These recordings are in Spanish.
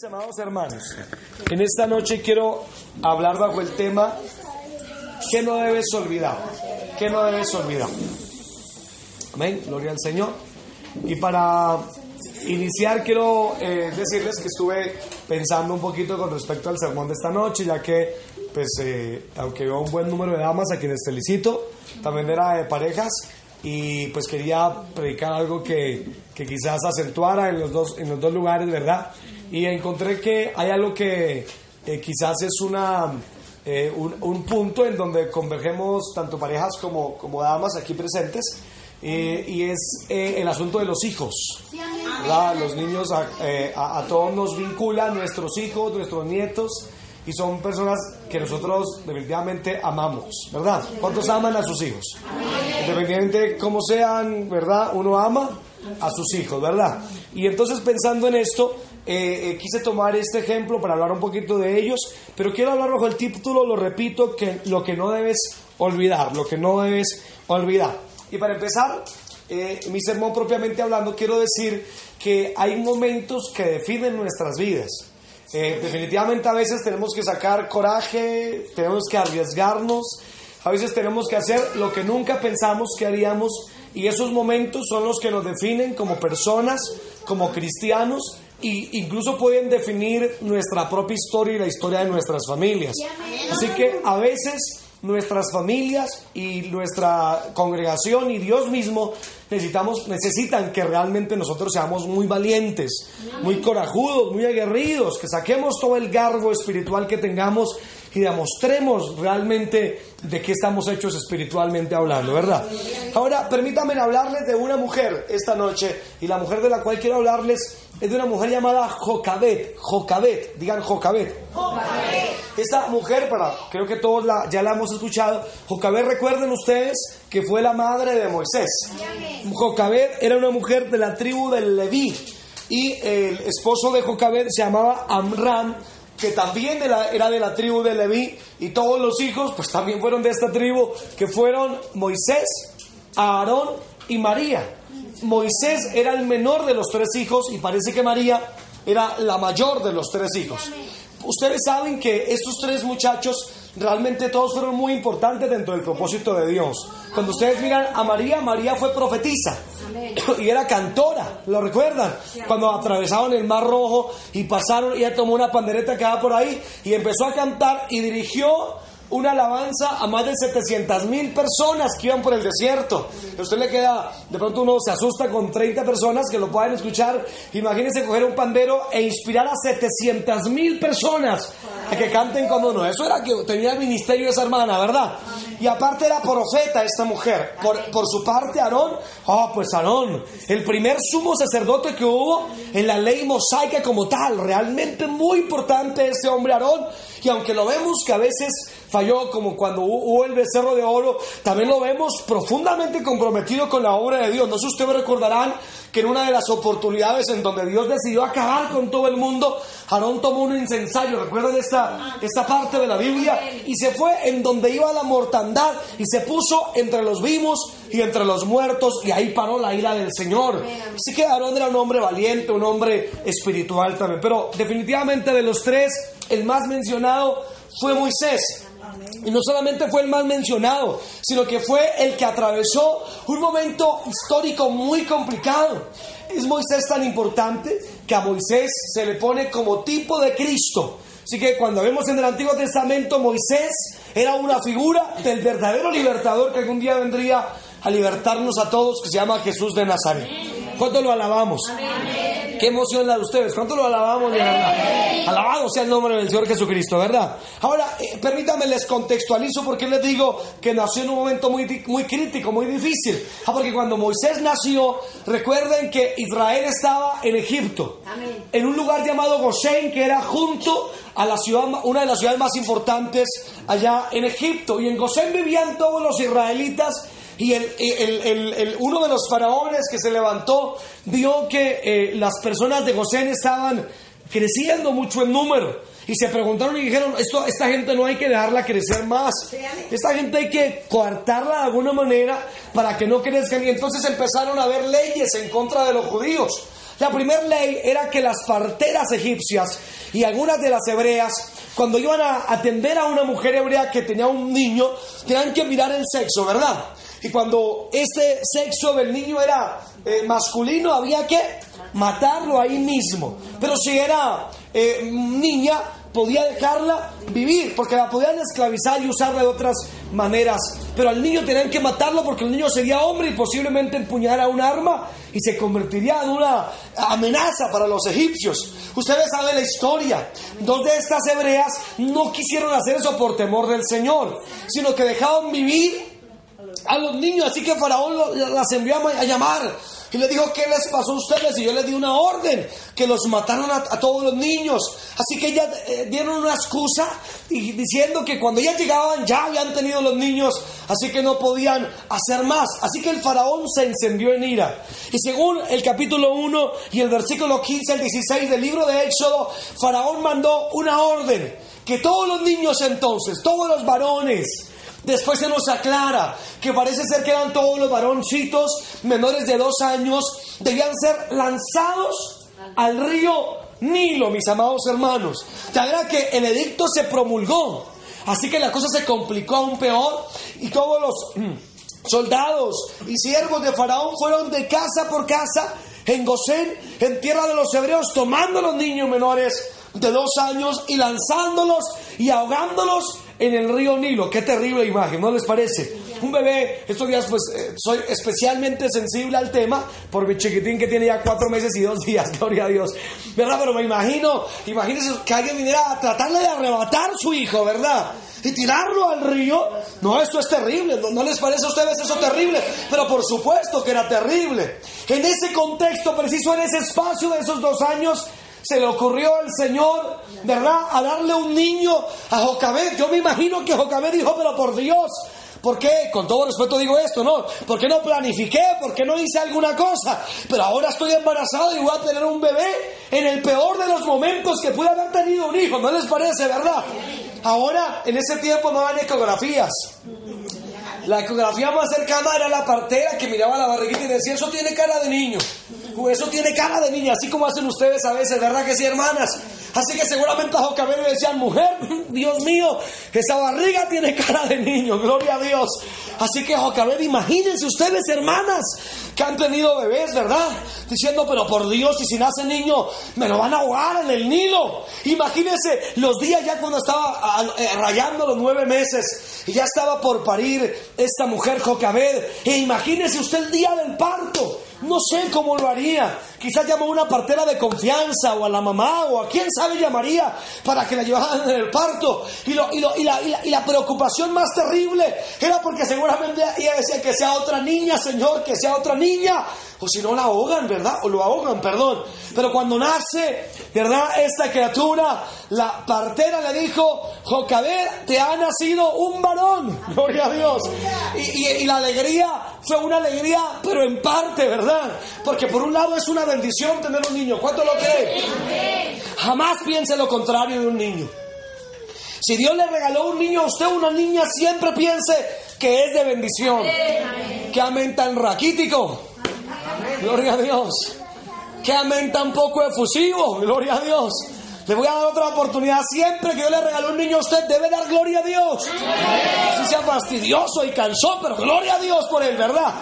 mis amados hermanos, en esta noche quiero hablar bajo el tema que no debes olvidar? que no debes olvidar? Amén, gloria al Señor. Y para iniciar quiero eh, decirles que estuve pensando un poquito con respecto al sermón de esta noche, ya que, pues, eh, aunque veo un buen número de damas a quienes felicito, también era de parejas y pues quería predicar algo que, que quizás acentuara en los, dos, en los dos lugares, ¿verdad? Y encontré que hay algo que eh, quizás es una, eh, un, un, punto en donde convergemos tanto parejas como, como damas aquí presentes, eh, y es el asunto de los hijos. ¿verdad? Los niños a, a, a todos nos vinculan, nuestros hijos, nuestros nietos y son personas que nosotros definitivamente amamos, ¿verdad? ¿Cuántos aman a sus hijos? Independientemente de cómo sean, ¿verdad? Uno ama a sus hijos, ¿verdad? Y entonces pensando en esto, eh, eh, quise tomar este ejemplo para hablar un poquito de ellos, pero quiero hablar bajo el título, lo repito, que lo que no debes olvidar, lo que no debes olvidar. Y para empezar, eh, mi sermón propiamente hablando, quiero decir que hay momentos que definen nuestras vidas. Eh, definitivamente a veces tenemos que sacar coraje, tenemos que arriesgarnos, a veces tenemos que hacer lo que nunca pensamos que haríamos y esos momentos son los que nos definen como personas, como cristianos e incluso pueden definir nuestra propia historia y la historia de nuestras familias. Así que a veces nuestras familias y nuestra congregación y Dios mismo necesitamos, necesitan que realmente nosotros seamos muy valientes, muy corajudos, muy aguerridos, que saquemos todo el garbo espiritual que tengamos y demostremos realmente de qué estamos hechos espiritualmente hablando, ¿verdad? Ahora, permítanme hablarles de una mujer esta noche y la mujer de la cual quiero hablarles es de una mujer llamada Jocabet, Jocabet, digan Jocabet. Esta mujer, para, creo que todos la, ya la hemos escuchado, Jocabet, recuerden ustedes que fue la madre de Moisés. Jocabet era una mujer de la tribu del Leví y el esposo de Jocabet se llamaba Amram, que también de la, era de la tribu de Leví y todos los hijos pues también fueron de esta tribu, que fueron Moisés, Aarón y María. Moisés era el menor de los tres hijos y parece que María era la mayor de los tres hijos. Ustedes saben que estos tres muchachos realmente todos fueron muy importantes dentro del propósito de Dios. Cuando ustedes miran a María, María fue profetisa y era cantora, ¿lo recuerdan? Cuando atravesaban el Mar Rojo y pasaron, ella tomó una pandereta que estaba por ahí y empezó a cantar y dirigió una alabanza a más de 700 mil personas que iban por el desierto. A usted le queda, de pronto uno se asusta con 30 personas que lo puedan escuchar. Imagínense coger un pandero e inspirar a 700 mil personas a que canten como uno. Eso era que tenía el ministerio de esa hermana, ¿verdad? Y aparte era profeta esta mujer. Por, por su parte, Aarón, oh, pues Aarón, el primer sumo sacerdote que hubo en la ley mosaica como tal. Realmente muy importante este hombre Aarón. Y aunque lo vemos que a veces falló como cuando hubo el becerro de oro, también lo vemos profundamente comprometido con la obra de Dios. No sé si ustedes recordarán que en una de las oportunidades en donde Dios decidió acabar con todo el mundo, Aarón tomó un incensario, recuerdan esta, esta parte de la Biblia, y se fue en donde iba la mortandad y se puso entre los vivos y entre los muertos y ahí paró la ira del Señor. Así que Aarón era un hombre valiente, un hombre espiritual también, pero definitivamente de los tres, el más mencionado fue Moisés. Y no solamente fue el más mencionado, sino que fue el que atravesó un momento histórico muy complicado. Es Moisés tan importante que a Moisés se le pone como tipo de Cristo. Así que cuando vemos en el Antiguo Testamento, Moisés era una figura del verdadero libertador que algún día vendría a libertarnos a todos, que se llama Jesús de Nazaret. ¿Cuánto lo alabamos? Qué emoción la de ustedes. ¿Cuánto lo alabamos de verdad? Alabado sea el nombre del Señor Jesucristo, ¿verdad? Ahora, eh, permítanme les contextualizo porque les digo que nació en un momento muy, muy crítico, muy difícil. Ah, porque cuando Moisés nació, recuerden que Israel estaba en Egipto, Amén. en un lugar llamado Gosén, que era junto a la ciudad, una de las ciudades más importantes allá en Egipto. Y en Gosén vivían todos los israelitas y el, el, el, uno de los faraones que se levantó vio que eh, las personas de Gosén estaban creciendo mucho en número. Y se preguntaron y dijeron, Esto, esta gente no hay que dejarla crecer más. Esta gente hay que coartarla de alguna manera para que no crezcan. Y entonces empezaron a haber leyes en contra de los judíos. La primera ley era que las parteras egipcias y algunas de las hebreas, cuando iban a atender a una mujer hebrea que tenía un niño, tenían que mirar el sexo, ¿verdad? Y cuando este sexo del niño era eh, masculino, había que matarlo ahí mismo. Pero si era eh, niña, podía dejarla vivir, porque la podían esclavizar y usarla de otras maneras. Pero al niño tenían que matarlo porque el niño sería hombre y posiblemente empuñara un arma y se convertiría en una amenaza para los egipcios. Ustedes saben la historia. Dos de estas hebreas no quisieron hacer eso por temor del Señor, sino que dejaban vivir a los niños. Así que Faraón las envió a llamar y le dijo, ¿qué les pasó a ustedes? Y yo les di una orden, que los mataron a, todos los niños. Así que ellas eh, dieron una excusa diciendo que cuando ellas llegaban ya habían tenido los niños, así que no podían hacer más. Así que el faraón se encendió en ira. Y según el capítulo 1 y el versículo 15 al 16 del libro de Éxodo, faraón mandó una orden, que todos los niños entonces, todos los varones, Después se nos aclara que parece ser que eran todos los varoncitos menores de dos años, debían ser lanzados al río Nilo, mis amados hermanos. Ya era que el edicto se promulgó, así que la cosa se complicó aún peor y todos los mm, soldados y siervos de Faraón fueron de casa por casa en Gosén, en tierra de los hebreos, tomando los niños menores de dos años y lanzándolos y ahogándolos en el río Nilo. Qué terrible imagen, ¿no les parece? Un bebé, estos días pues eh, soy especialmente sensible al tema por mi chiquitín que tiene ya cuatro meses y dos días, gloria a Dios. ¿Verdad? Pero me imagino, imagínense que alguien viniera a tratarle de arrebatar su hijo, ¿verdad? Y tirarlo al río. No, esto es terrible. ¿No, ¿No les parece a ustedes eso terrible? Pero por supuesto que era terrible. En ese contexto preciso, en ese espacio de esos dos años, se le ocurrió al Señor, ¿verdad?, a darle un niño a Jocabed. Yo me imagino que Jocabed dijo, pero por Dios, ¿Por qué? Con todo respeto digo esto, ¿no? ¿Por qué no planifiqué? ¿Por qué no hice alguna cosa? Pero ahora estoy embarazado y voy a tener un bebé en el peor de los momentos que pude haber tenido un hijo, ¿no les parece, verdad? Ahora, en ese tiempo no había ecografías. La ecografía más cercana era la partera que miraba la barriguita y decía, eso tiene cara de niño. Eso tiene cara de niña, así como hacen ustedes a veces, ¿verdad que sí, hermanas? Así que seguramente a Jocabed le decían, mujer, Dios mío, esa barriga tiene cara de niño, gloria a Dios. Así que Jocabed, imagínense ustedes, hermanas, que han tenido bebés, ¿verdad? Diciendo, pero por Dios, y si nace niño, me lo van a ahogar en el Nilo. Imagínense los días ya cuando estaba eh, rayando los nueve meses y ya estaba por parir esta mujer Jocabed. E imagínense usted el día del parto. No sé cómo lo haría. Quizás llamó a una partera de confianza o a la mamá o a quién sabe llamaría para que la llevaran en el parto. Y, la, preocupación más terrible era porque seguramente ella decía que sea otra niña, Señor, que sea otra niña. O si no la ahogan, ¿verdad? O lo ahogan, perdón. Pero cuando nace, ¿verdad? Esta criatura, la partera le dijo, Jocabed, te ha nacido un varón. Gloria a Dios. Y, y la alegría fue una alegría, pero en parte, ¿verdad? Porque por un lado es una bendición tener un niño. ¿Cuánto lo cree? Jamás piense lo contrario de un niño. Si Dios le regaló un niño a usted, una niña, siempre piense que es de bendición. Que amén tan raquítico. Gloria a Dios. Que amén tan poco efusivo. Gloria a Dios. Le voy a dar otra oportunidad. Siempre que Dios le regaló un niño a usted, debe dar gloria a Dios. Así sea fastidioso y cansó, pero gloria a Dios por él, ¿verdad?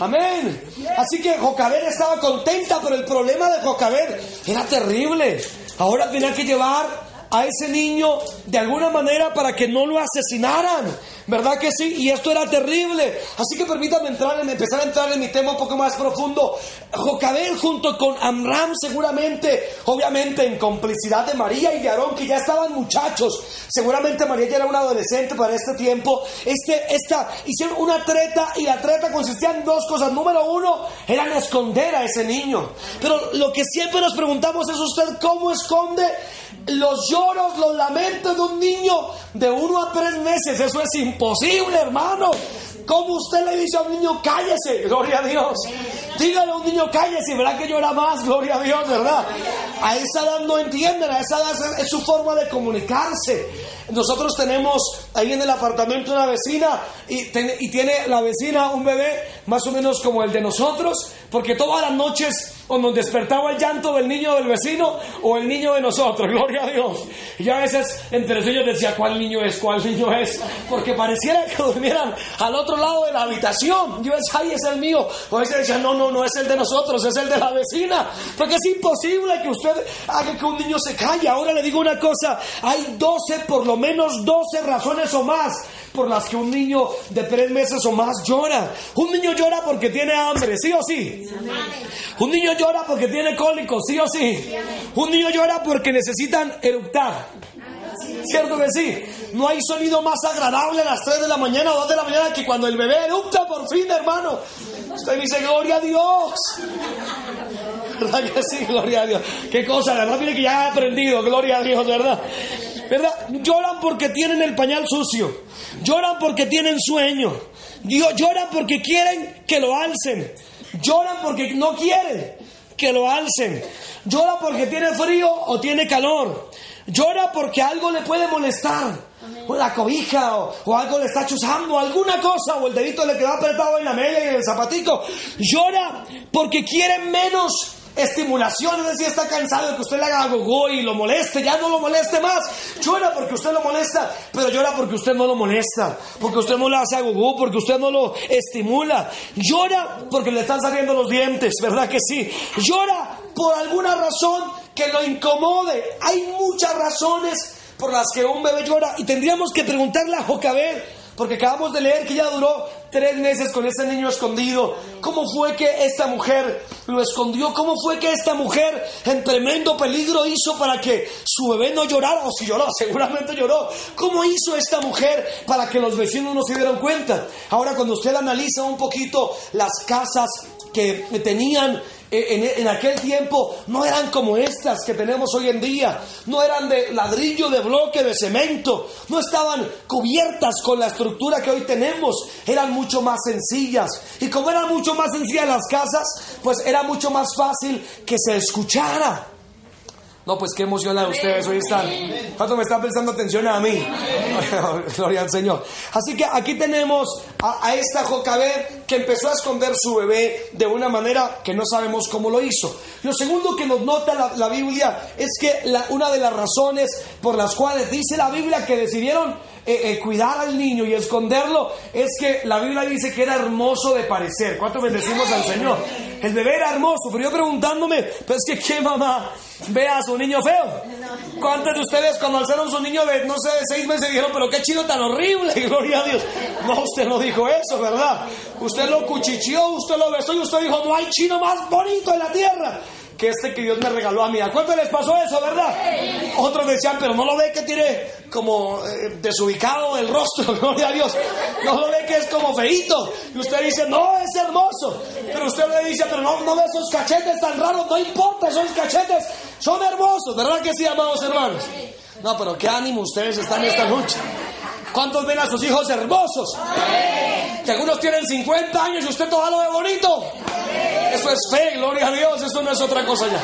Amén. Así que Jocabed estaba contenta, pero el problema de Jocabed era terrible. Ahora tenía que llevar a ese niño de alguna manera para que no lo asesinaran. ¿Verdad que sí? Y esto era terrible. Así que permítame entrar en, a entrar en mi tema un poco más profundo. Jocabel junto con Amram seguramente, obviamente en complicidad de María y de Aarón, que ya estaban muchachos. Seguramente María ya era una adolescente para este tiempo. Este, esta, hicieron una treta y la treta consistía en dos cosas. Número uno, eran esconder a ese niño. Pero lo que siempre nos preguntamos es usted, ¿cómo esconde los lloros, los lamentos de un niño de uno a tres meses? Eso es imposible imposible, hermano. ¿Cómo usted le dice a un niño, cállese? Gloria a Dios. Dígale a un niño, cállese, verá que llora más, gloria a Dios, ¿verdad? A esa edad no entienden, a esa edad es su forma de comunicarse. Nosotros tenemos ahí en el apartamento una vecina y tiene la vecina un bebé más o menos como el de nosotros, porque todas las noches o nos despertaba el llanto del niño del vecino o el niño de nosotros, gloria a Dios. Y a veces entre ellos decía, ¿cuál niño es? ¿Cuál niño es? Porque pareciera que durmieran al otro lado de la habitación. Yo decía, ay, es el mío. O a veces decía, no, no, no es el de nosotros, es el de la vecina. Porque es imposible que usted haga que un niño se calle. Ahora le digo una cosa, hay 12, por lo menos 12 razones o más por las que un niño de tres meses o más llora. Un niño llora porque tiene hambre, ¿sí o sí? Un niño llora porque tiene cólicos, ¿sí o sí? Un niño llora porque necesitan eructar. ¿Cierto que sí? No hay sonido más agradable a las 3 de la mañana o 2 de la mañana que cuando el bebé eructa por fin, hermano. Usted dice, gloria a Dios. ¿Verdad que sí? Gloria a Dios. Qué cosa, ¿verdad? Mire que ya he aprendido, gloria a Dios, ¿verdad? ¿Verdad? Lloran porque tienen el pañal sucio. Lloran porque tienen sueño. Lloran porque quieren que lo alcen. Lloran porque no quieren que lo alcen. Llora porque tiene frío o tiene calor. Llora porque algo le puede molestar. O la cobija o, algo le está chuzando, alguna cosa, o el dedito le quedó apretado en la media y en el zapatico. Llora porque quiere menos estimulación, es decir, está cansado de que usted le haga algo y lo moleste, ya no lo moleste más. Llora porque usted lo molesta, pero llora porque usted no lo molesta, porque usted no le hace algo porque usted no lo estimula. Llora porque le están saliendo los dientes, ¿verdad que sí? Llora por alguna razón que lo incomode. Hay muchas razones por las que un bebé llora y tendríamos que preguntarle a Jocabed porque acabamos de leer que ya duró tres meses con ese niño escondido. ¿Cómo fue que esta mujer lo escondió? ¿Cómo fue que esta mujer en tremendo peligro hizo para que su bebé no llorara? O si lloró, seguramente lloró. ¿Cómo hizo esta mujer para que los vecinos no se dieran cuenta? Ahora cuando usted analiza un poquito las casas que tenían en, aquel tiempo no eran como estas que tenemos hoy en día, no eran de ladrillo, de bloque, de cemento, no estaban cubiertas con la estructura que hoy tenemos, eran mucho más sencillas. Y como eran mucho más sencillas las casas, pues era mucho más fácil que se escuchara. No, pues qué emociona ustedes hoy están. ¿Cuánto me están prestando atención a mí? Gloria al Señor. Así que aquí tenemos a, esta Jocabed que empezó a esconder su bebé de una manera que no sabemos cómo lo hizo. Lo segundo que nos nota la, Biblia es que una de las razones por las cuales dice la Biblia que decidieron eh, eh, cuidar al niño y esconderlo es que la Biblia dice que era hermoso de parecer. ¿Cuánto bendecimos al Señor? El bebé era hermoso, pero yo preguntándome, pues que qué mamá ve a su niño feo. ¿Cuántos de ustedes cuando alzaron su niño de, no sé, de seis meses dijeron, pero qué chido tan horrible, gloria a Dios? No, usted no dijo eso, ¿verdad? Usted lo cuchicheó, usted lo besó y usted dijo, no hay chino más bonito en la tierra que este que Dios me regaló a mí. ¿A cuánto les pasó eso, verdad? Otros decían, pero no lo ve que tiene como eh, desubicado el rostro, gloria a Dios. No lo ve que es como feito. Y usted dice, no, es hermoso. Pero usted le dice, pero no, no ve esos cachetes tan raros, no importa, esos cachetes son hermosos, ¿verdad que sí, amados hermanos? No, pero qué ánimo ustedes están en esta lucha. ¿Cuántos ven a sus hijos hermosos? Que algunos tienen 50 años y usted todo lo ve bonito. Eso es fe, gloria a Dios, eso no es otra cosa ya.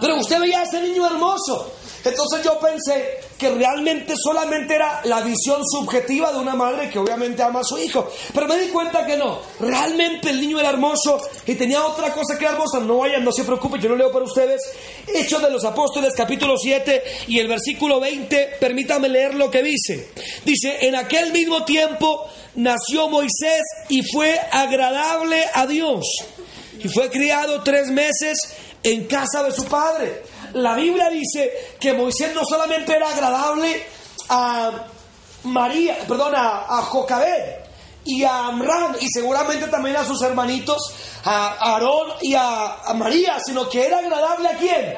Pero usted veía a ese niño hermoso. Entonces yo pensé que realmente solamente era la visión subjetiva de una madre que obviamente ama a su hijo. Pero me di cuenta que no. Realmente el niño era hermoso y tenía otra cosa que era hermosa. No vayan, no se preocupen, yo no leo para ustedes. Hechos de los Apóstoles, capítulo 7 y el versículo 20. Permítame leer lo que dice. Dice, en aquel mismo tiempo nació Moisés y fue agradable a Dios. Y fue criado tres meses en casa de su padre. La Biblia dice que Moisés no solamente era agradable a María, perdón, a, y a Amram y seguramente también a sus hermanitos, a Aarón y a, María, sino que era agradable a quién?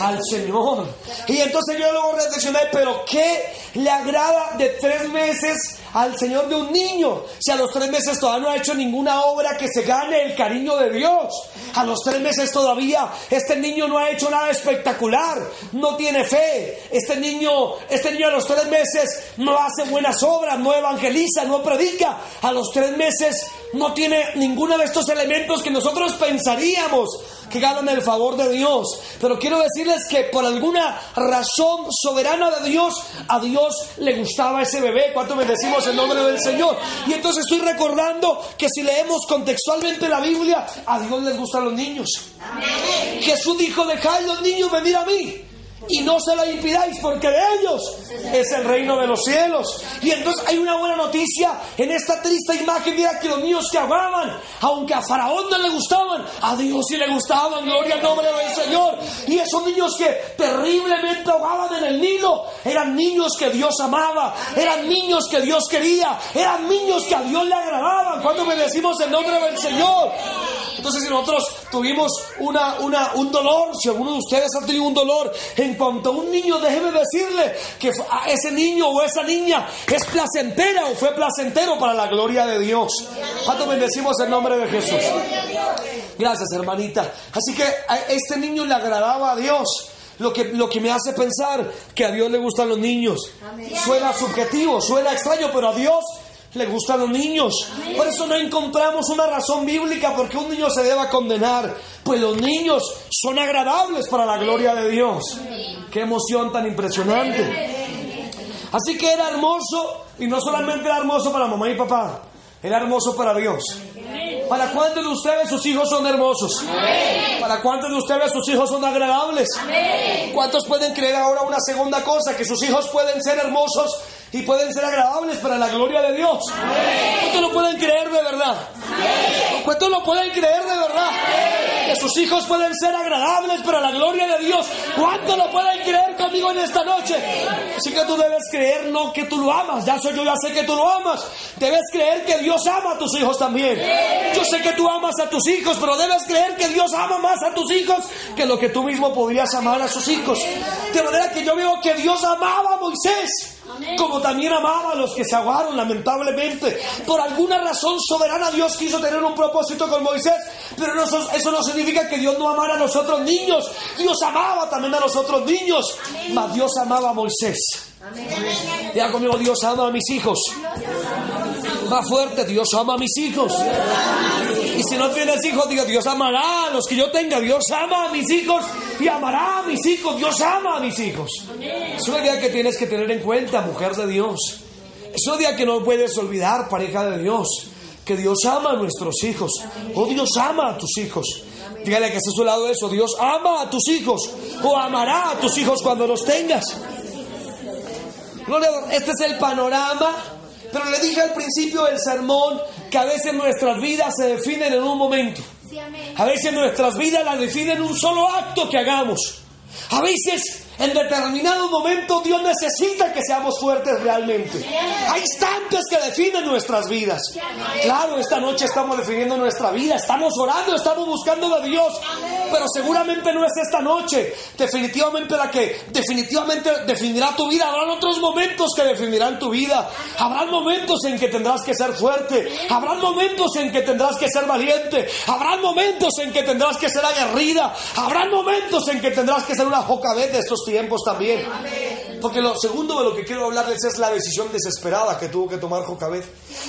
Al Señor. Y entonces yo luego reflexioné, pero ¿qué le agrada de tres meses al Señor de un niño? Si a los tres meses todavía no ha hecho ninguna obra que se gane el cariño de Dios. A los tres meses todavía este niño no ha hecho nada espectacular, no tiene fe. Este niño, este niño a los tres meses no hace buenas obras, no evangeliza, no predica. A los tres meses no tiene ninguno de estos elementos que nosotros pensaríamos que ganan el favor de Dios. Pero quiero decirles que por alguna razón soberana de Dios, a Dios le gustaba ese bebé. ¿Cuánto bendecimos el nombre del Señor? Y entonces estoy recordando que si leemos contextualmente la Biblia, a Dios les gustan los niños. Jesús dijo, dejad los niños venir a mí y no se lo impidáis porque de ellos es el reino de los cielos. Y entonces hay una buena noticia en esta triste imagen, mira que los niños que amaban, aunque a Faraón no le gustaban, a Dios sí le gustaban, gloria al nombre del Señor. Y esos niños que terriblemente ahogaban en el Nilo, eran niños que Dios amaba, eran niños que Dios quería, eran niños que a Dios le agradaban. Cuando decimos el nombre del Señor. Entonces si nosotros tuvimos una, una, un dolor, si alguno de ustedes ha tenido un dolor en cuanto a un niño, déjeme decirle que a ese niño o esa niña es placentera o fue placentero para la gloria de Dios. ¿Cuánto bendecimos el nombre de Jesús? Gracias, hermanita. Así que a este niño le agradaba a Dios. Lo que, lo que me hace pensar que a Dios le gustan los niños. Suena subjetivo, suena extraño, pero a Dios le gustan los niños. Por eso no encontramos una razón bíblica porque un niño se deba condenar. Pues los niños son agradables para la gloria de Dios. Qué emoción tan impresionante. Así que era hermoso y no solamente era hermoso para mamá y papá, era hermoso para Dios. ¿Para cuántos de ustedes sus hijos son hermosos? ¿Para cuántos de ustedes sus hijos son agradables? ¿Cuántos pueden creer ahora una segunda cosa? Que sus hijos pueden ser hermosos y pueden ser agradables para la gloria de Dios. ¿Cuántos lo pueden creer de verdad? ¿Cuántos lo pueden creer de verdad? Que sus hijos pueden ser agradables para la gloria de Dios. ¿Cuántos lo pueden creer conmigo en esta noche? Así que tú debes creer no que tú lo amas. Ya soy yo, ya sé que tú lo amas. Debes creer que Dios ama a tus hijos también. Yo sé que tú amas a tus hijos, pero debes creer que Dios ama más a tus hijos que lo que tú mismo podrías amar a sus hijos. De manera que yo veo que Dios amaba a Moisés como también amaba a los que se ahogaron, lamentablemente. Por alguna razón soberana Dios quiso tener un propósito con Moisés, pero eso, no significa que Dios no amara a los otros niños. Dios amaba también a los otros niños, mas Dios amaba a Moisés. Ya conmigo, Dios ama a mis hijos. Más fuerte, Dios ama a mis hijos. Y si no tienes hijos, diga, Dios amará a los que yo tenga. Dios ama a mis hijos y amará a mis hijos. Dios ama a mis hijos. Es una idea que tienes que tener en cuenta, mujer de Dios. Es una idea que no puedes olvidar, pareja de Dios. Que Dios ama a nuestros hijos. O Dios ama a tus hijos. Dígale que esté a su lado eso. Dios ama a tus hijos. O amará a tus hijos cuando los tengas. Este es el panorama. Pero le dije al principio del sermón que a veces nuestras vidas se definen en un momento. A veces nuestras vidas las definen un solo acto que hagamos. A veces en determinado momento Dios necesita que seamos fuertes realmente. Hay instantes que definen nuestras vidas. Claro, esta noche estamos definiendo nuestra vida, estamos orando, estamos buscando de Dios, pero seguramente no es esta noche definitivamente la que definitivamente definirá tu vida. Habrán otros momentos que definirán tu vida. Habrán momentos en que tendrás que ser fuerte. Habrán momentos en que tendrás que ser valiente. Habrán momentos en que tendrás que ser aguerrida. Habrán momentos en que tendrás que ser una jocabet de estos tiempos también. Porque lo segundo de lo que quiero hablarles es la decisión desesperada que tuvo que tomar Jocabed.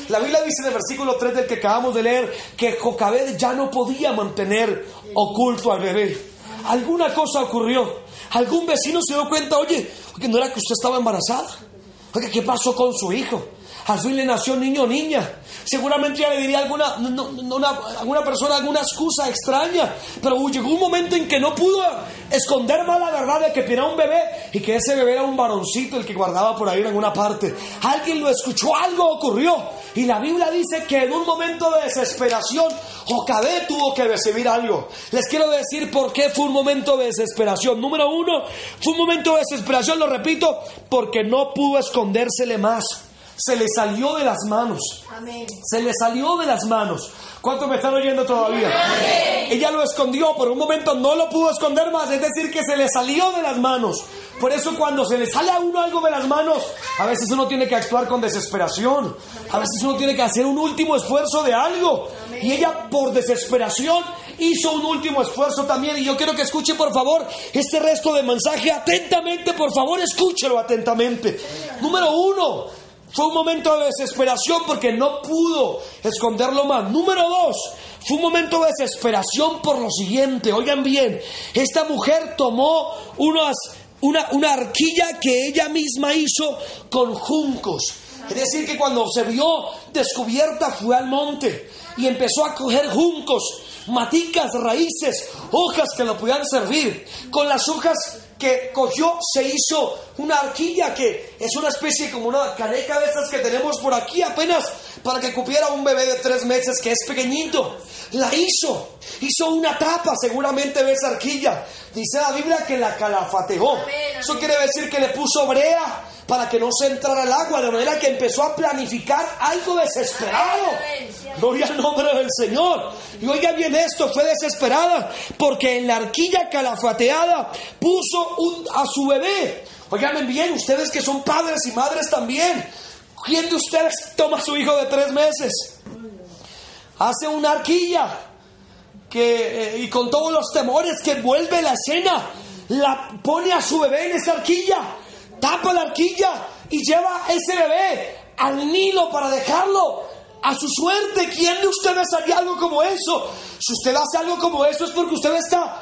La Biblia dice en el versículo 3 del que acabamos de leer que Jocabed ya no podía mantener oculto al bebé. Alguna cosa ocurrió. Algún vecino se dio cuenta, oye, que no era que usted estaba embarazada. Oye, ¿qué pasó con su hijo? Al fin le nació niño o niña. Seguramente ya le diría alguna, alguna persona alguna excusa extraña. Pero llegó un momento en que no pudo esconder más la verdad de que tenía un bebé y que ese bebé era un varoncito el que guardaba por ahí en alguna parte. Alguien lo escuchó, algo ocurrió. Y la Biblia dice que en un momento de desesperación, Jocabé tuvo que recibir algo. Les quiero decir por qué fue un momento de desesperación. Número uno, fue un momento de desesperación, lo repito, porque no pudo escondérsele más se le salió de las manos. Se le salió de las manos. ¿Cuántos me están oyendo todavía? Ella lo escondió, por un momento no lo pudo esconder más, es decir, que se le salió de las manos. Por eso cuando se le sale a uno algo de las manos, a veces uno tiene que actuar con desesperación. A veces uno tiene que hacer un último esfuerzo de algo. Y ella por desesperación hizo un último esfuerzo también. Y yo quiero que escuche por favor este resto de mensaje atentamente, por favor escúchelo atentamente. Número uno, Fue un momento de desesperación porque no pudo esconderlo más. Número dos, fue un momento de desesperación por lo siguiente. Oigan bien, esta mujer tomó una, una arquilla que ella misma hizo con juncos. Es decir, que cuando se vio descubierta fue al monte y empezó a coger juncos, maticas, raíces, hojas que lo pudieran servir. Con las hojas que cogió se hizo una arquilla que es una especie como una caneca de estas que tenemos por aquí apenas para que cupiera un bebé de tres meses que es pequeñito. La hizo, hizo una tapa seguramente de esa arquilla. Dice la Biblia que la calafateó. Eso quiere decir que le puso brea para que no se entrara el agua, de manera que empezó a planificar algo desesperado. Gloria al nombre del Señor. Y oiga bien esto, fue desesperada, porque en la arquilla calafateada puso un, a su bebé. Oigan bien, ustedes que son padres y madres también. ¿Quién de ustedes toma a su hijo de tres meses? Hace una arquilla que, eh, y con todos los temores que envuelve la escena, la pone a su bebé en esa arquilla tapa la arquilla y lleva ese bebé al Nilo para dejarlo a su suerte. ¿Quién de ustedes haría algo como eso? Si usted hace algo como eso es porque usted está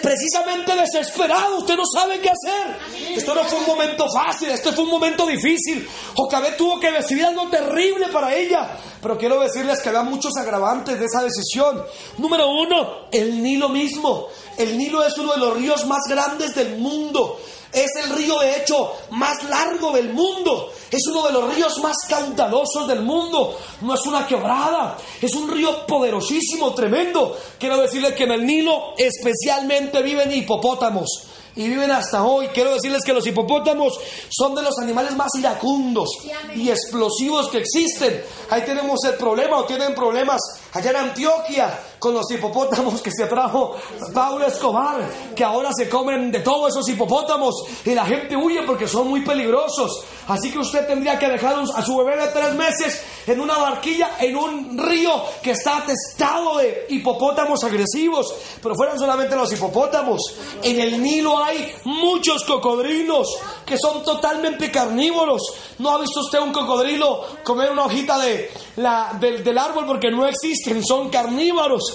precisamente desesperado, usted no sabe qué hacer. Esto no fue un momento fácil, esto fue un momento difícil. Jocabet tuvo que decidir algo terrible para ella. Pero quiero decirles que había muchos agravantes de esa decisión. Número uno, el Nilo mismo. El Nilo es uno de los ríos más grandes del mundo. Es el río de hecho más largo del mundo. Es uno de los ríos más caudalosos del mundo. No es una quebrada. Es un río poderosísimo, tremendo. Quiero decirles que en el Nilo especialmente viven hipopótamos y viven hasta hoy. Quiero decirles que los hipopótamos son de los animales más iracundos y explosivos que existen. Ahí tenemos el problema o tienen problemas allá en Antioquia con los hipopótamos que se trajo Pablo Escobar, que ahora se comen de todos esos hipopótamos y la gente huye porque son muy peligrosos. Así que usted tendría que dejar a su bebé de tres meses en una barquilla, en un río que está atestado de hipopótamos agresivos. Pero fueran solamente los hipopótamos. En el Nilo hay muchos cocodrilos que son totalmente carnívoros. ¿No ha visto usted un cocodrilo comer una hojita de la, del, del árbol porque no existen? Son carnívoros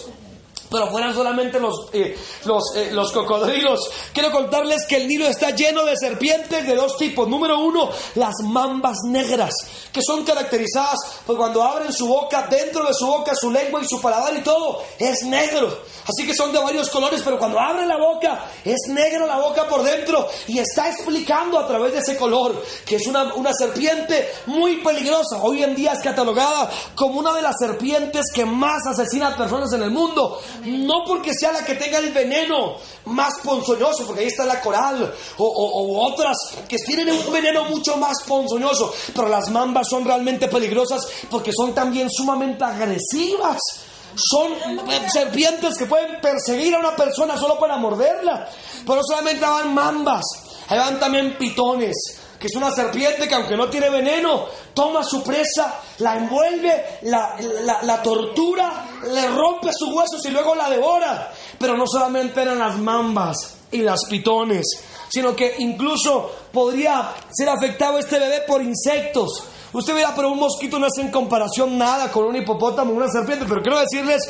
pero fueran solamente los, eh, los, eh, los, cocodrilos. Quiero contarles que el Nilo está lleno de serpientes de dos tipos. Número uno, las mambas negras, que son caracterizadas por cuando abren su boca, dentro de su boca, su lengua y su paladar y todo, es negro. Así que son de varios colores, pero cuando abren la boca, es negra la boca por dentro y está explicando a través de ese color que es una, una serpiente muy peligrosa. Hoy en día es catalogada como una de las serpientes que más asesina a personas en el mundo. No porque sea la que tenga el veneno más ponzoñoso, porque ahí está la coral o, otras que tienen un veneno mucho más ponzoñoso. Pero las mambas son realmente peligrosas porque son también sumamente agresivas. Son serpientes que pueden perseguir a una persona solo para morderla. Pero solamente van mambas, ahí van también pitones que es una serpiente que aunque no tiene veneno, toma su presa, la envuelve, la, la, tortura, le rompe sus huesos y luego la devora. Pero no solamente eran las mambas y las pitones, sino que incluso podría ser afectado este bebé por insectos. Usted verá, pero un mosquito no es en comparación nada con un hipopótamo, una serpiente, pero quiero decirles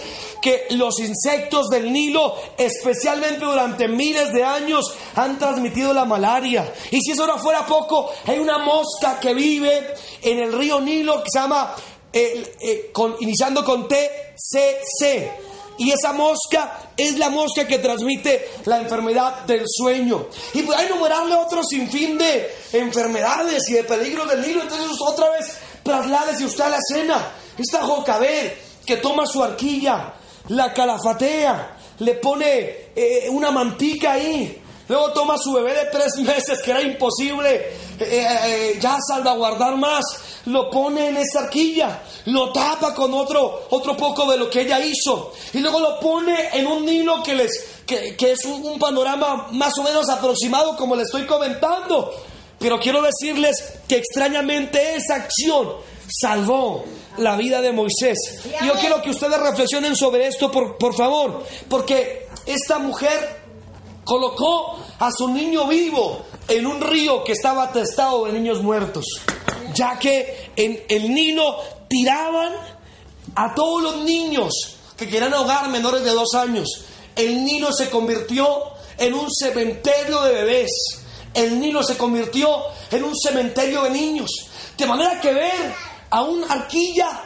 que los insectos del Nilo, especialmente durante miles de años, han transmitido la malaria. Y si eso no fuera poco, hay una mosca que vive en el río Nilo que se llama, eh, eh, iniciando con TCC y esa mosca es la mosca que transmite la enfermedad del sueño. Y hay enumerarle otro sinfín de enfermedades y de peligros del Nilo. Entonces otra vez trasládese usted a la escena. Esta Jocabed que toma su arquilla, la calafatea, le pone eh, una mantica ahí. Luego toma su bebé de tres meses, que era imposible eh, eh, ya salvaguardar más lo pone en esa arquilla, lo tapa con otro, otro poco de lo que ella hizo, y luego lo pone en un nilo que, les, que, es un, un panorama más o menos aproximado como le estoy comentando. Pero quiero decirles que extrañamente esa acción salvó la vida de Moisés. Y yo quiero que ustedes reflexionen sobre esto, por, por favor, porque esta mujer colocó a su niño vivo en un río que estaba atestado de niños muertos. ya que en el Nilo tiraban a todos los niños que quieran ahogar menores de dos años. El Nilo se convirtió en un cementerio de bebés. El Nilo se convirtió en un cementerio de niños. De manera que ver a un arquilla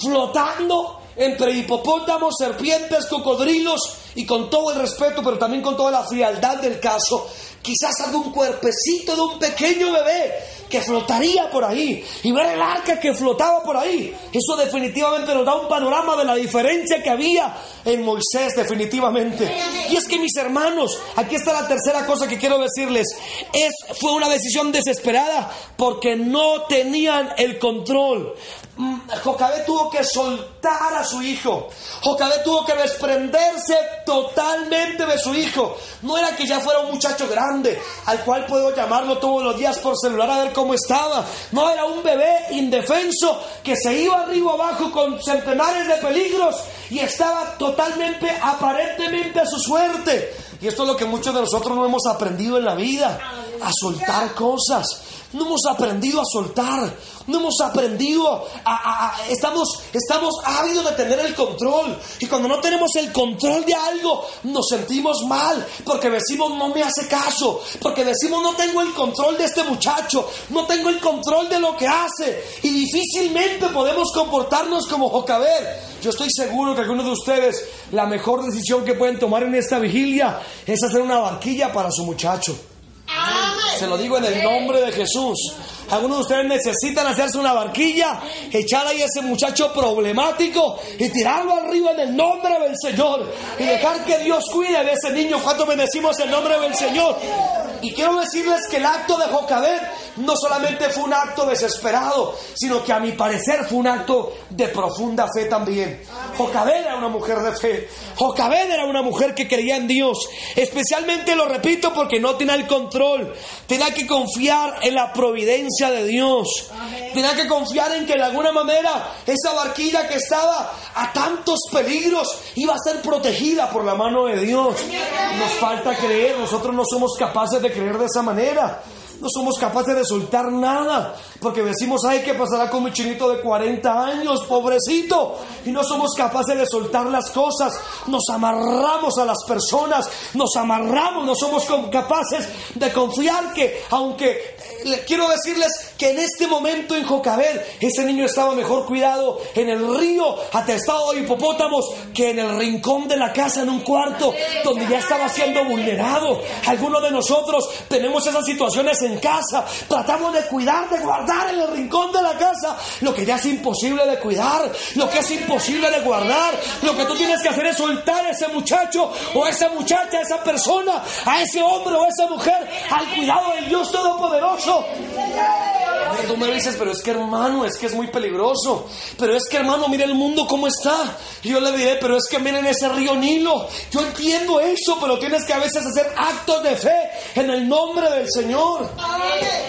flotando entre hipopótamos, serpientes, cocodrilos y con todo el respeto, pero también con toda la frialdad del caso, quizás algún cuerpecito de un pequeño bebé que flotaría por ahí y ver el arca que flotaba por ahí. Eso definitivamente nos da un panorama de la diferencia que había en Moisés, definitivamente. Y es que mis hermanos, aquí está la tercera cosa que quiero decirles, es fue una decisión desesperada porque no tenían el control. Mm, Jocabé tuvo que soltar a su hijo. Jocabé tuvo que desprenderse totalmente de su hijo. No era que ya fuera un muchacho grande, al cual puedo llamarlo todos los días por celular a ver cómo estaba. No era un bebé indefenso que se iba arriba abajo con centenares de peligros y estaba totalmente, aparentemente a su suerte. Y esto es lo que muchos de nosotros no hemos aprendido en la vida, a soltar cosas. No hemos aprendido a soltar, no hemos aprendido a, estamos, estamos ávidos de tener el control. Y cuando no tenemos el control de algo, nos sentimos mal, porque decimos no me hace caso, porque decimos no tengo el control de este muchacho, no tengo el control de lo que hace. Y difícilmente podemos comportarnos como Jocaber. Yo estoy seguro que algunos de ustedes, la mejor decisión que pueden tomar en esta vigilia es hacer una barquilla para su muchacho. Se lo digo en el nombre de Jesús. Algunos de ustedes necesitan hacerse una barquilla, echar ahí a ese muchacho problemático y tirarlo arriba en el nombre del Señor y dejar que Dios cuide de ese niño. ¿Cuánto bendecimos el nombre del Señor? Y quiero decirles que el acto de Jocabed no solamente fue un acto desesperado, sino que a mi parecer fue un acto de profunda fe también. Jocabed era una mujer de fe. Jocabed era una mujer que creía en Dios. Especialmente lo repito porque no tenía el control. Tenía que confiar en la providencia de Dios. Tenía que confiar en que de alguna manera esa barquilla que estaba a tantos peligros iba a ser protegida por la mano de Dios. Nos falta creer, nosotros no somos capaces de creer de esa manera. No somos capaces de soltar nada, porque decimos, ay, ¿qué pasará con mi chinito de 40 años, pobrecito? Y no somos capaces de soltar las cosas, nos amarramos a las personas, nos amarramos, no somos capaces de confiar que, aunque quiero decirles que en este momento en Jocabed, ese niño estaba mejor cuidado en el río atestado de hipopótamos que en el rincón de la casa, en un cuarto donde ya estaba siendo vulnerado. Algunos de nosotros tenemos esas situaciones en casa, tratamos de cuidar, de guardar en el rincón de la casa lo que ya es imposible de cuidar, lo que es imposible de guardar. Lo que tú tienes que hacer es soltar a ese muchacho o a esa muchacha, a esa persona, a ese hombre o a esa mujer al cuidado del Dios Todopoderoso Tú me dices, pero es que hermano, es que es muy peligroso. Pero es que hermano, mira el mundo cómo está. Y yo le diré, pero es que miren ese río Nilo. Yo entiendo eso, pero tienes que a veces hacer actos de fe en el nombre del Señor.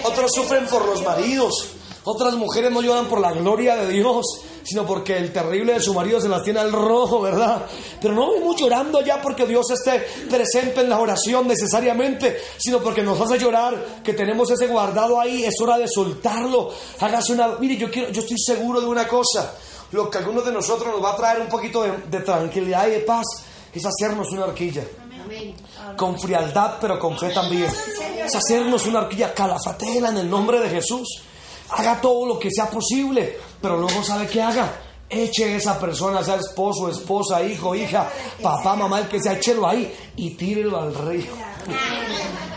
Otros sufren por los maridos. Otras mujeres no lloran por la gloria de Dios sino porque el terrible de su marido se las tiene al rojo, ¿verdad? Pero no vemos llorando ya porque Dios esté presente en la oración necesariamente, sino porque nos hace llorar que tenemos ese guardado ahí, es hora de soltarlo. Hágase una... Mire, yo, quiero, yo estoy seguro de una cosa, lo que a algunos de nosotros nos va a traer un poquito de, de tranquilidad y de paz es hacernos una horquilla. Con frialdad, pero con fe también. Es hacernos una horquilla calafatela en el nombre de Jesús haga todo lo que sea posible, pero luego sabe qué haga. Eche esa persona, sea esposo, esposa, hijo, hija, papá, mamá, el que sea, échelo ahí y tírelo al río.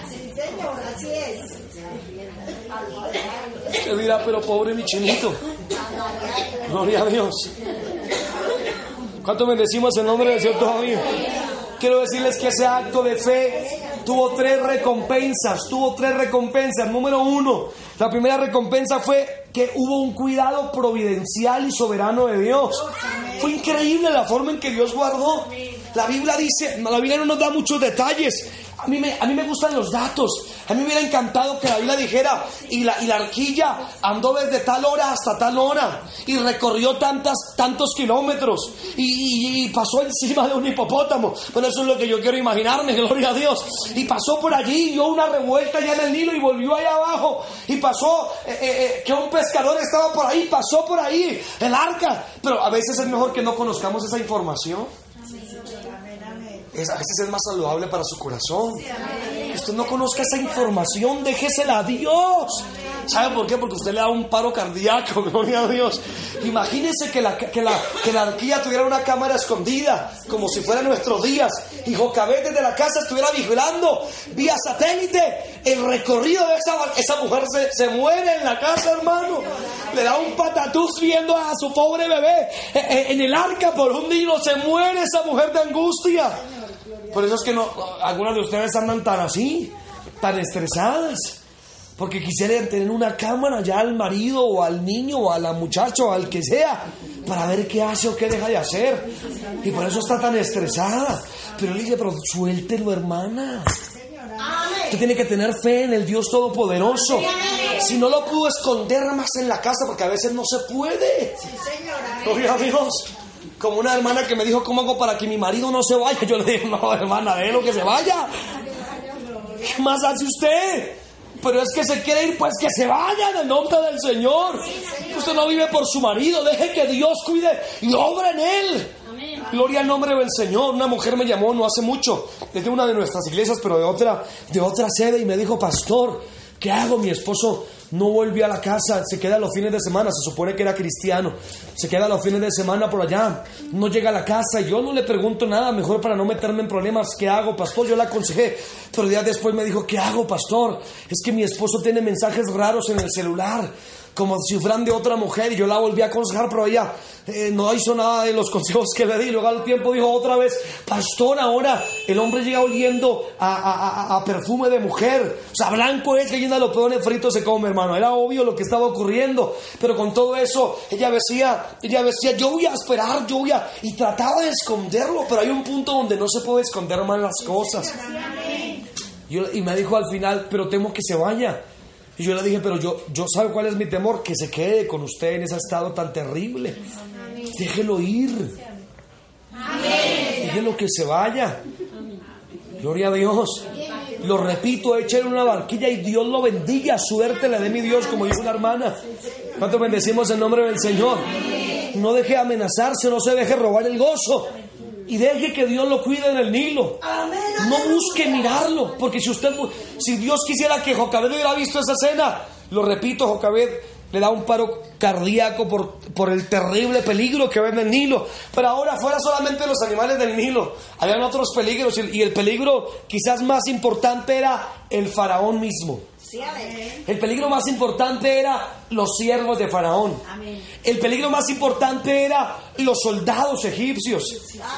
Sí, señor, así es. Usted dirá, pero pobre mi. Gloria a Dios. ¿Cuánto bendecimos el nombre del Señor todavía? Quiero decirles que ese acto de fe tuvo tres recompensas, tuvo tres recompensas. Número uno, la primera recompensa fue que hubo un cuidado providencial y soberano de Dios. Fue increíble la forma en que Dios guardó. La Biblia dice, la Biblia no nos da muchos detalles, A mí, me, a mí me gustan los datos. A mí me hubiera encantado que la Biblia dijera, y la, y la arquilla andó desde tal hora hasta tal hora, y recorrió tantas, tantos kilómetros, y, pasó encima de un hipopótamo. Bueno, eso es lo que yo quiero imaginarme, gloria a Dios. Y pasó por allí, dio una revuelta ya en el Nilo y volvió allá abajo. Y pasó eh, eh, eh, que un pescador estaba por ahí, pasó por ahí el arca. Pero a veces es mejor que no conozcamos esa información. Es, a veces es más saludable para su corazón. Que usted no conozca esa información, déjesela a Dios. ¿Sabe por qué? Porque usted le da un paro cardíaco, gloria a Dios. Imagínese que la, que la, que la arquía tuviera una cámara escondida, como si fuera nuestros días, y Jocabet desde la casa estuviera vigilando vía satélite el recorrido de esa, esa mujer. Se, se muere en la casa, hermano. Le da un patatús viendo a su pobre bebé eh, eh, en el arca por un niño. Se muere esa mujer de angustia. Por eso es que no, algunas de ustedes andan tan así, tan estresadas. Porque quisieran tener una cámara ya al marido o al niño o a la muchacha o al que sea para ver qué hace o qué deja de hacer. Y por eso está tan estresada. Pero él dice, pero suéltelo, hermana. Usted tiene que tener fe en el Dios Todopoderoso. Si no lo pudo esconder más en la casa, porque a veces no se puede. Gloria a Dios. Como una hermana que me dijo, ¿cómo hago para que mi marido no se vaya? Yo le dije, no, hermana, déjelo que se vaya. ¿Qué más hace usted? Pero es que se quiere ir, pues que se vaya en el nombre del Señor. Usted no vive por su marido, deje que Dios cuide y obra en él. Gloria al nombre del Señor. Una mujer me llamó no hace mucho, desde una de nuestras iglesias, pero de otra, de otra sede, y me dijo, pastor, ¿qué hago? Mi esposo no volvió a la casa, se queda los fines de semana, se supone que era cristiano, se queda los fines de semana por allá, no llega a la casa, yo no le pregunto nada, mejor para no meterme en problemas, ¿qué hago, pastor? Yo le aconsejé, pero días después me dijo, ¿qué hago, pastor? Es que mi esposo tiene mensajes raros en el celular como si fueran de otra mujer y yo la volví a aconsejar, pero ella eh, no hizo nada de los consejos que le di. Luego al tiempo dijo otra vez, pastor, ahora el hombre llega oliendo a, perfume de mujer. O sea, blanco es que llena los peones fritos se come, hermano. Era obvio lo que estaba ocurriendo. Pero con todo eso, ella decía, ella decía, yo voy a esperar, yo voy a... Y trataba de esconderlo, pero hay un punto donde no se puede esconder más las cosas. y me dijo al final, pero temo que se vaya. Y yo le dije, pero yo, yo sabe cuál es mi temor, que se quede con usted en ese estado tan terrible. Déjelo ir. Déjelo que se vaya. Gloria a Dios. Lo repito, échale una barquilla y Dios lo bendiga. Suerte le dé mi Dios, como dijo una hermana. ¿Cuánto bendecimos en nombre del Señor? No deje amenazarse, no se deje robar el gozo y deje que Dios lo cuide en el Nilo. No busque mirarlo, porque si usted, si Dios quisiera que Jocabed hubiera visto esa escena, lo repito, Jocabed le da un paro cardíaco por, por el terrible peligro que ve en el Nilo. Pero ahora fuera solamente los animales del Nilo, habían otros peligros y el peligro quizás más importante era el faraón mismo. El peligro más importante era los siervos de Faraón. El peligro más importante era los soldados egipcios.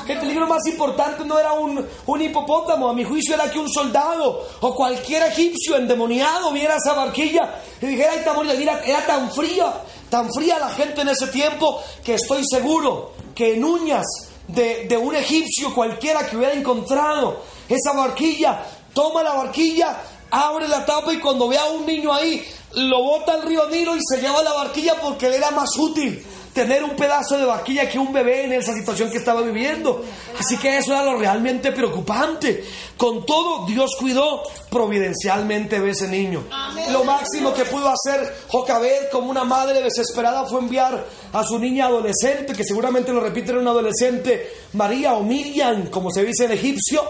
El peligro más importante no era un, un hipopótamo, a mi juicio era que un soldado o cualquier egipcio endemoniado viera esa barquilla y dijera, ay, mira, era tan fría, tan fría la gente en ese tiempo que estoy seguro que en uñas de, de un egipcio cualquiera que hubiera encontrado esa barquilla, toma la barquilla, abre la tapa y cuando ve a un niño ahí, lo bota al río Nilo y se lleva la barquilla porque le era más útil tener un pedazo de barquilla que un bebé en esa situación que estaba viviendo. Así que eso era lo realmente preocupante. Con todo, Dios cuidó providencialmente de ese niño. Lo máximo que pudo hacer Jocabed como una madre desesperada fue enviar a su niña adolescente, que seguramente lo repite era una adolescente, María o Miriam, como se dice en egipcio,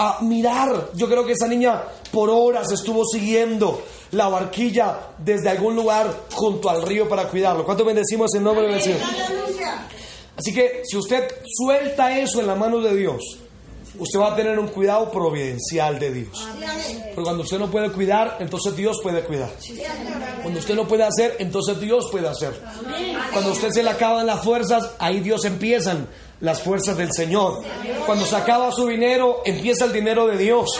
a mirar. Yo creo que esa niña por horas estuvo siguiendo la barquilla desde algún lugar junto al río para cuidarlo. ¿Cuánto bendecimos en nombre del Señor? Así que si usted suelta eso en la mano de Dios, usted va a tener un cuidado providencial de Dios. Porque cuando usted no puede cuidar, entonces Dios puede cuidar. Cuando usted no puede hacer, entonces Dios puede hacer. Cuando usted se le acaban las fuerzas, ahí Dios empiezan las fuerzas del Señor. Cuando se acaba su dinero, empieza el dinero de Dios.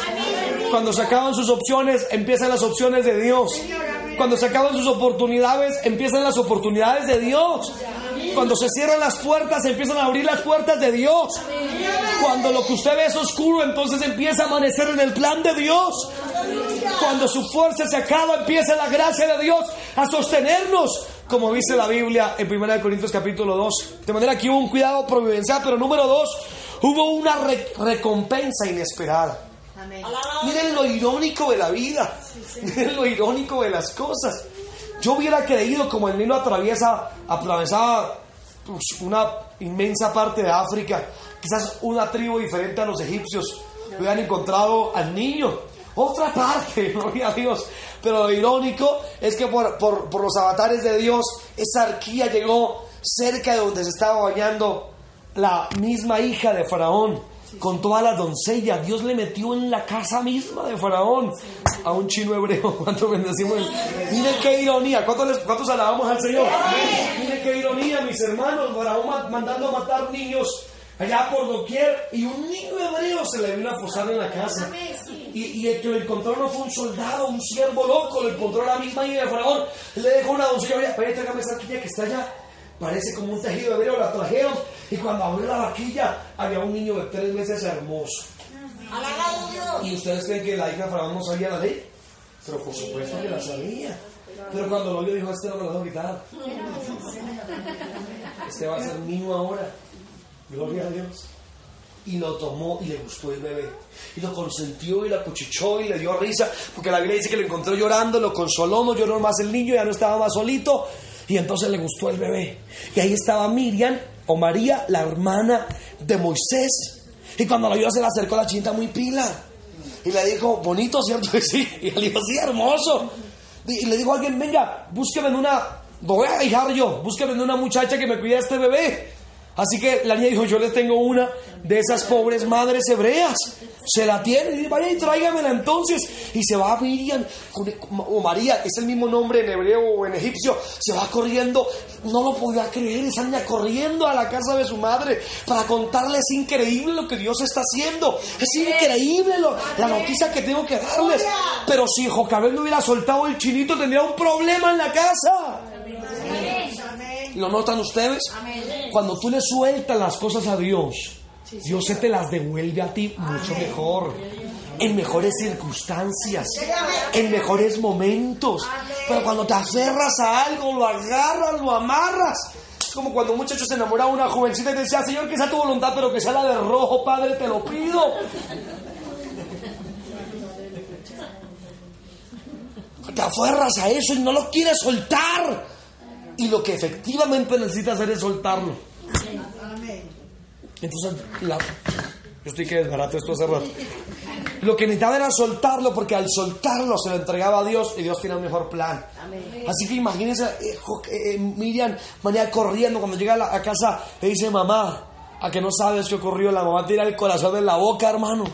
Cuando se acaban sus opciones, empiezan las opciones de Dios. Cuando se acaban sus oportunidades, empiezan las oportunidades de Dios. Cuando se cierran las puertas, empiezan a abrir las puertas de Dios. Cuando lo que usted ve es oscuro, entonces empieza a amanecer en el plan de Dios. Cuando su fuerza se acaba, empieza la gracia de Dios a sostenernos, como dice la Biblia en 1 Corintios capítulo 2. De manera que hubo un cuidado providencial, pero número 2, hubo una recompensa inesperada. Miren lo irónico de la vida. Miren lo irónico de las cosas. Yo hubiera creído como el Nilo atraviesa, atravesaba pues, una inmensa parte de África, quizás una tribu diferente a los egipcios, hubieran encontrado al niño. Otra parte, gloria a Dios. Pero lo irónico es que por, por los avatares de Dios, esa arquía llegó cerca de donde se estaba bañando la misma hija de Faraón con todas las doncellas. Dios le metió en la casa misma de Faraón a un chino hebreo. ¿Cuánto bendecimos? Miren qué ironía. ¿Cuántos, ¿Cuántos alabamos al Señor? Miren qué ironía, mis hermanos. Faraón mandando a matar niños allá por doquier. Y un niño hebreo se le vino a posar en la casa. Y, el que lo encontró no fue un soldado, un siervo loco. Lo encontró la misma hija de Faraón. Le dejó una doncella. Oye, tráigame esa que está allá parece como un tejido hebreo, la trajeron y cuando abrió la vaquilla había un niño de tres meses hermoso. ¿Y ustedes creen que la hija de Faraón no sabía la ley? Pero por supuesto que la sabía. Pero cuando lo vio dijo, este no me lo dejo quitar. Este va a ser niño ahora. Gloria a Dios. Y lo tomó y le gustó el bebé. Y lo consentió y lo acuchichó y le dio risa. Porque la Biblia dice que lo encontró llorando, lo consoló, no lloró más el niño, ya no estaba más solito. Y entonces le gustó el bebé. Y ahí estaba Miriam o María, la hermana de Moisés. Y cuando la vio se le acercó la chinta muy pila. Y le dijo, bonito, ¿cierto que sí? Y él dijo, sí, hermoso. Y le dijo a alguien, venga, búsqueme una, voy a dejar yo, búsqueme una muchacha que me cuide a este bebé. Así que la niña dijo, yo les tengo una de esas pobres madres hebreas. Se la tiene, y vaya y tráigamela entonces. Y se va a Miriam, o María, es el mismo nombre en hebreo o en egipcio, se va corriendo. No lo podía creer, esa niña corriendo a la casa de su madre para contarle, es increíble lo que Dios está haciendo. Es increíble la noticia que tengo que darles. Pero si Jocabel no hubiera soltado el chinito, tendría un problema en la casa. ¿Lo notan ustedes? Cuando tú le sueltas las cosas a Dios, Dios se te las devuelve a ti mucho mejor, en mejores circunstancias, en mejores momentos. Pero cuando te aferras a algo, lo agarras, lo amarras. Es como cuando un muchacho se enamora de una jovencita y te decía, Señor, que sea tu voluntad, pero que sea la de rojo, Padre, te lo pido. Te aferras a eso y no lo quieres soltar. Y lo que efectivamente necesita hacer es soltarlo. Entonces, yo estoy que desbarato esto hace rato. Lo que necesitaba era soltarlo, porque al soltarlo se lo entregaba a Dios y Dios tiene un mejor plan. Así que imagínense, eh, eh, Miriam venía corriendo cuando llega a, la, casa, le dice, mamá, a que no sabes qué ocurrió, la mamá tira el corazón en la boca, hermano.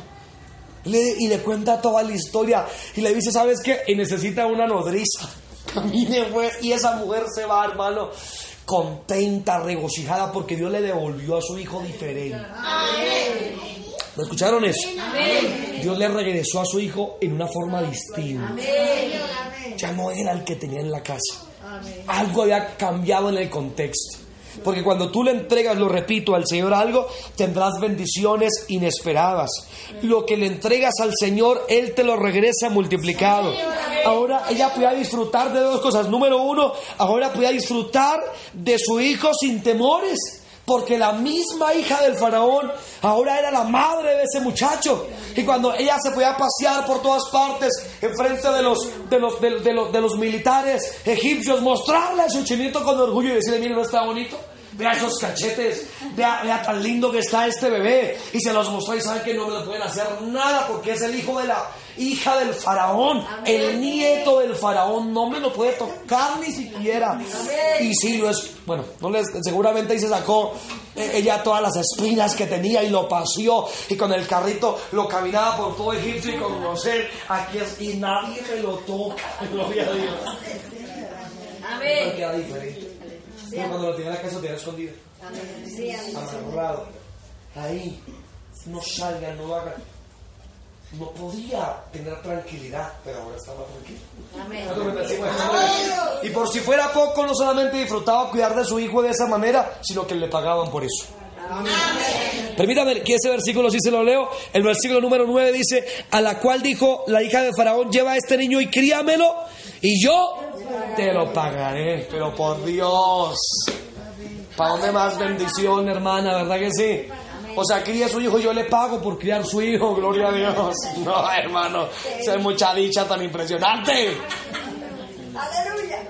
y le cuenta toda la historia y le dice, ¿sabes qué? Y necesita una nodriza. Camine pues, y esa mujer se va, hermano, contenta, regocijada, porque Dios le devolvió a su hijo diferente. ¿Me escucharon eso? Dios le regresó a su hijo en una forma distinta. Ya no era el que tenía en la casa. Algo había cambiado en el contexto. Porque cuando tú le entregas, lo repito, al Señor algo, tendrás bendiciones inesperadas. Lo que le entregas al Señor, Él te lo regresa multiplicado. Ahora ella podía disfrutar de dos cosas. Número uno, ahora podía disfrutar de su hijo sin temores. Porque la misma hija del faraón ahora era la madre de ese muchacho. Y cuando ella se podía pasear por todas partes en frente de los, de los, de, los, militares egipcios, mostrarle a su chinito con orgullo y decirle, mire, ¿no está bonito? Vea esos cachetes, vea, vea, tan lindo que está este bebé. Y se los mostró y saben que no me lo pueden hacer nada porque es el hijo de la hija del faraón. El nieto del faraón no me lo puede tocar ni siquiera. Y sí, lo es, bueno, no les, seguramente ahí se sacó eh, ella todas las espinas que tenía y lo paseó. Y con el carrito lo caminaba por todo Egipto y con conocer aquí es, y nadie me lo toca. Gloria a Dios. Amén cuando lo tiene en la casa, lo tiene escondido. Amarrado. Ahí. No salgan, no hagan. no podía tener tranquilidad, pero ahora más tranquilo. Y por si fuera poco, no solamente disfrutaba cuidar de su hijo de esa manera, sino que le pagaban por eso. Permítame que ese versículo sí se lo leo. El versículo número 9 dice, a la cual dijo la hija de Faraón, lleva a este niño y críamelo, y yo te lo pagaré. Pero por Dios, ¿para dónde más bendición, hermana? ¿Verdad que sí? O sea, cría a su hijo, yo le pago por criar su hijo, gloria a Dios. No, hermano, es mucha dicha tan impresionante. Aleluya.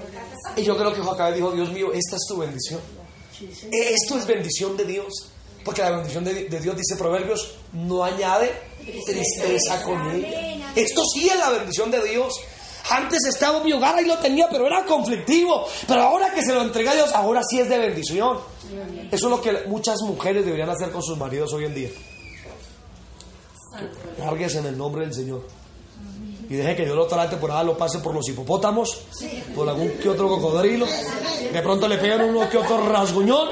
Y yo creo que Joacabed dijo, Dios mío, esta es tu bendición. Esto es bendición de Dios. Porque la bendición de, Dios, dice Proverbios, no añade tristeza con él. Esto sí es la bendición de Dios. Antes estaba mi hogar y lo tenía, pero era conflictivo. Pero ahora que se lo entrega a Dios, ahora sí es de bendición. Eso es lo que muchas mujeres deberían hacer con sus maridos hoy en día. Lárguese en el nombre del Señor. Y deje que Dios lo trate por ahí, lo pase por los hipopótamos, por algún que otro cocodrilo. De pronto le pegan uno que otro rasguñón.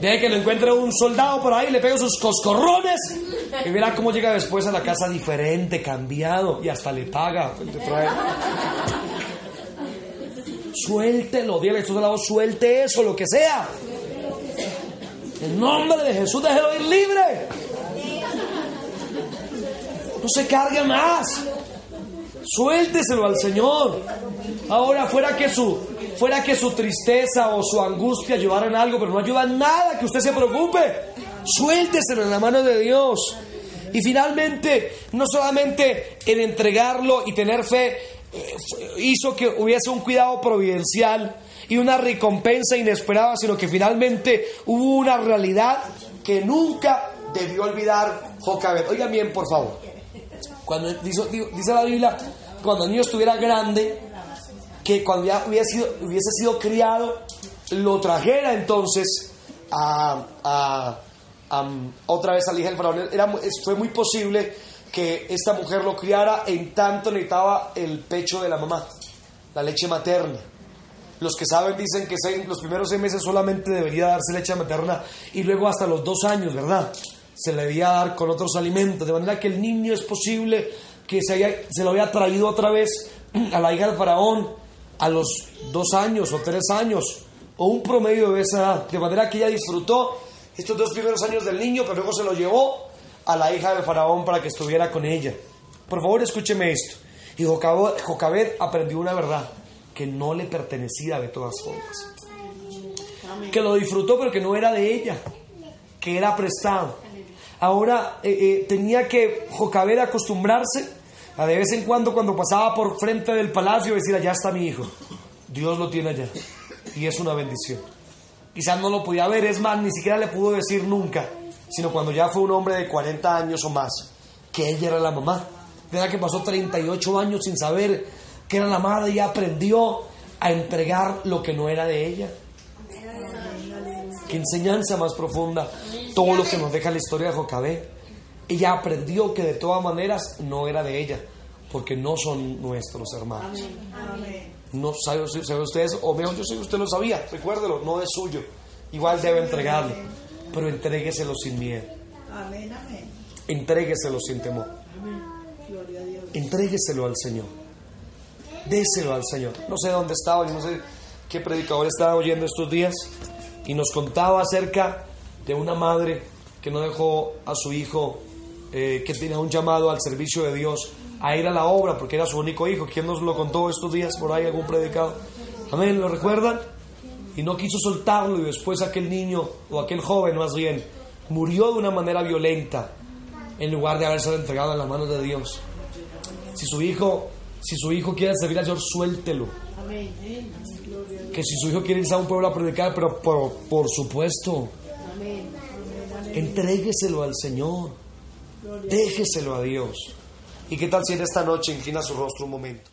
Deje que lo encuentre un soldado por ahí, le pegue sus coscorrones. Y verá cómo llega después a la casa diferente, cambiado, y hasta le paga. Suéltelo, dígale a lado, suelte eso, lo que sea. En nombre de Jesús, déjelo ir libre. No se cargue más. Suélteselo al Señor. Ahora, fuera que su, fuera que su tristeza o su angustia llevaran algo, pero no ayudan nada, que usted se preocupe. Suélteselo en la mano de Dios. Y finalmente, no solamente en entregarlo y tener fe, eh, hizo que hubiese un cuidado providencial y una recompensa inesperada, sino que finalmente hubo una realidad que nunca debió olvidar Jocabet. Oigan bien, por favor. Cuando dice, dice la Biblia, cuando el niño estuviera grande, que cuando ya hubiese sido, hubiese sido criado, lo trajera entonces a, otra vez al hija del faraón. Era, fue muy posible que esta mujer lo criara en tanto necesitaba el pecho de la mamá, la leche materna. Los que saben dicen que los primeros seis meses solamente debería darse leche materna y luego hasta los dos años, ¿verdad? Se le debía dar con otros alimentos, de manera que el niño es posible que se, haya, se lo había traído otra vez a la hija del faraón a los dos años o tres años, o un promedio de esa edad, de manera que ella disfrutó estos dos primeros años del niño, pero luego se lo llevó a la hija del faraón para que estuviera con ella. Por favor, escúcheme esto. Y Jocabed aprendió una verdad, que no le pertenecía de todas formas. Que lo disfrutó, pero que no era de ella, que era prestado. Ahora eh, eh, tenía que Jocabed acostumbrarse de vez en cuando cuando pasaba por frente del palacio decir, allá está mi hijo, Dios lo tiene allá. Y es una bendición. Quizás no lo podía ver, es más, ni siquiera le pudo decir nunca, sino cuando ya fue un hombre de 40 años o más, que ella era la mamá. Verdad que pasó 38 años sin saber que era la madre y aprendió a entregar lo que no era de ella. Qué enseñanza más profunda. Todo lo que nos deja la historia de Jocabé. Ella aprendió que de todas maneras no era de ella, porque no son nuestros hermanos. No sabe, ustedes, o mejor yo sé que usted lo sabía, recuérdelo, no es suyo. Igual debe entregarlo, pero entrégueselo sin miedo. Entrégueselo sin temor. Entrégueselo al Señor. Déselo al Señor. No sé dónde estaba, no sé qué predicador estaba oyendo estos días y nos contaba acerca de una madre que no dejó a su hijo eh, que tenía un llamado al servicio de Dios, a ir a la obra, porque era su único hijo. ¿Quién nos lo contó estos días por ahí, algún predicado? Amén, ¿lo recuerdan? Y no quiso soltarlo y después aquel niño, o aquel joven más bien, murió de una manera violenta en lugar de haberse entregado en las manos de Dios. Si su hijo, si su hijo quiere servir al Señor, suéltelo. Que si su hijo quiere irse a un pueblo a predicar, pero por, por supuesto, entrégueselo al Señor. Déjeselo a Dios. ¿Y qué tal si en esta noche inclina su rostro un momento?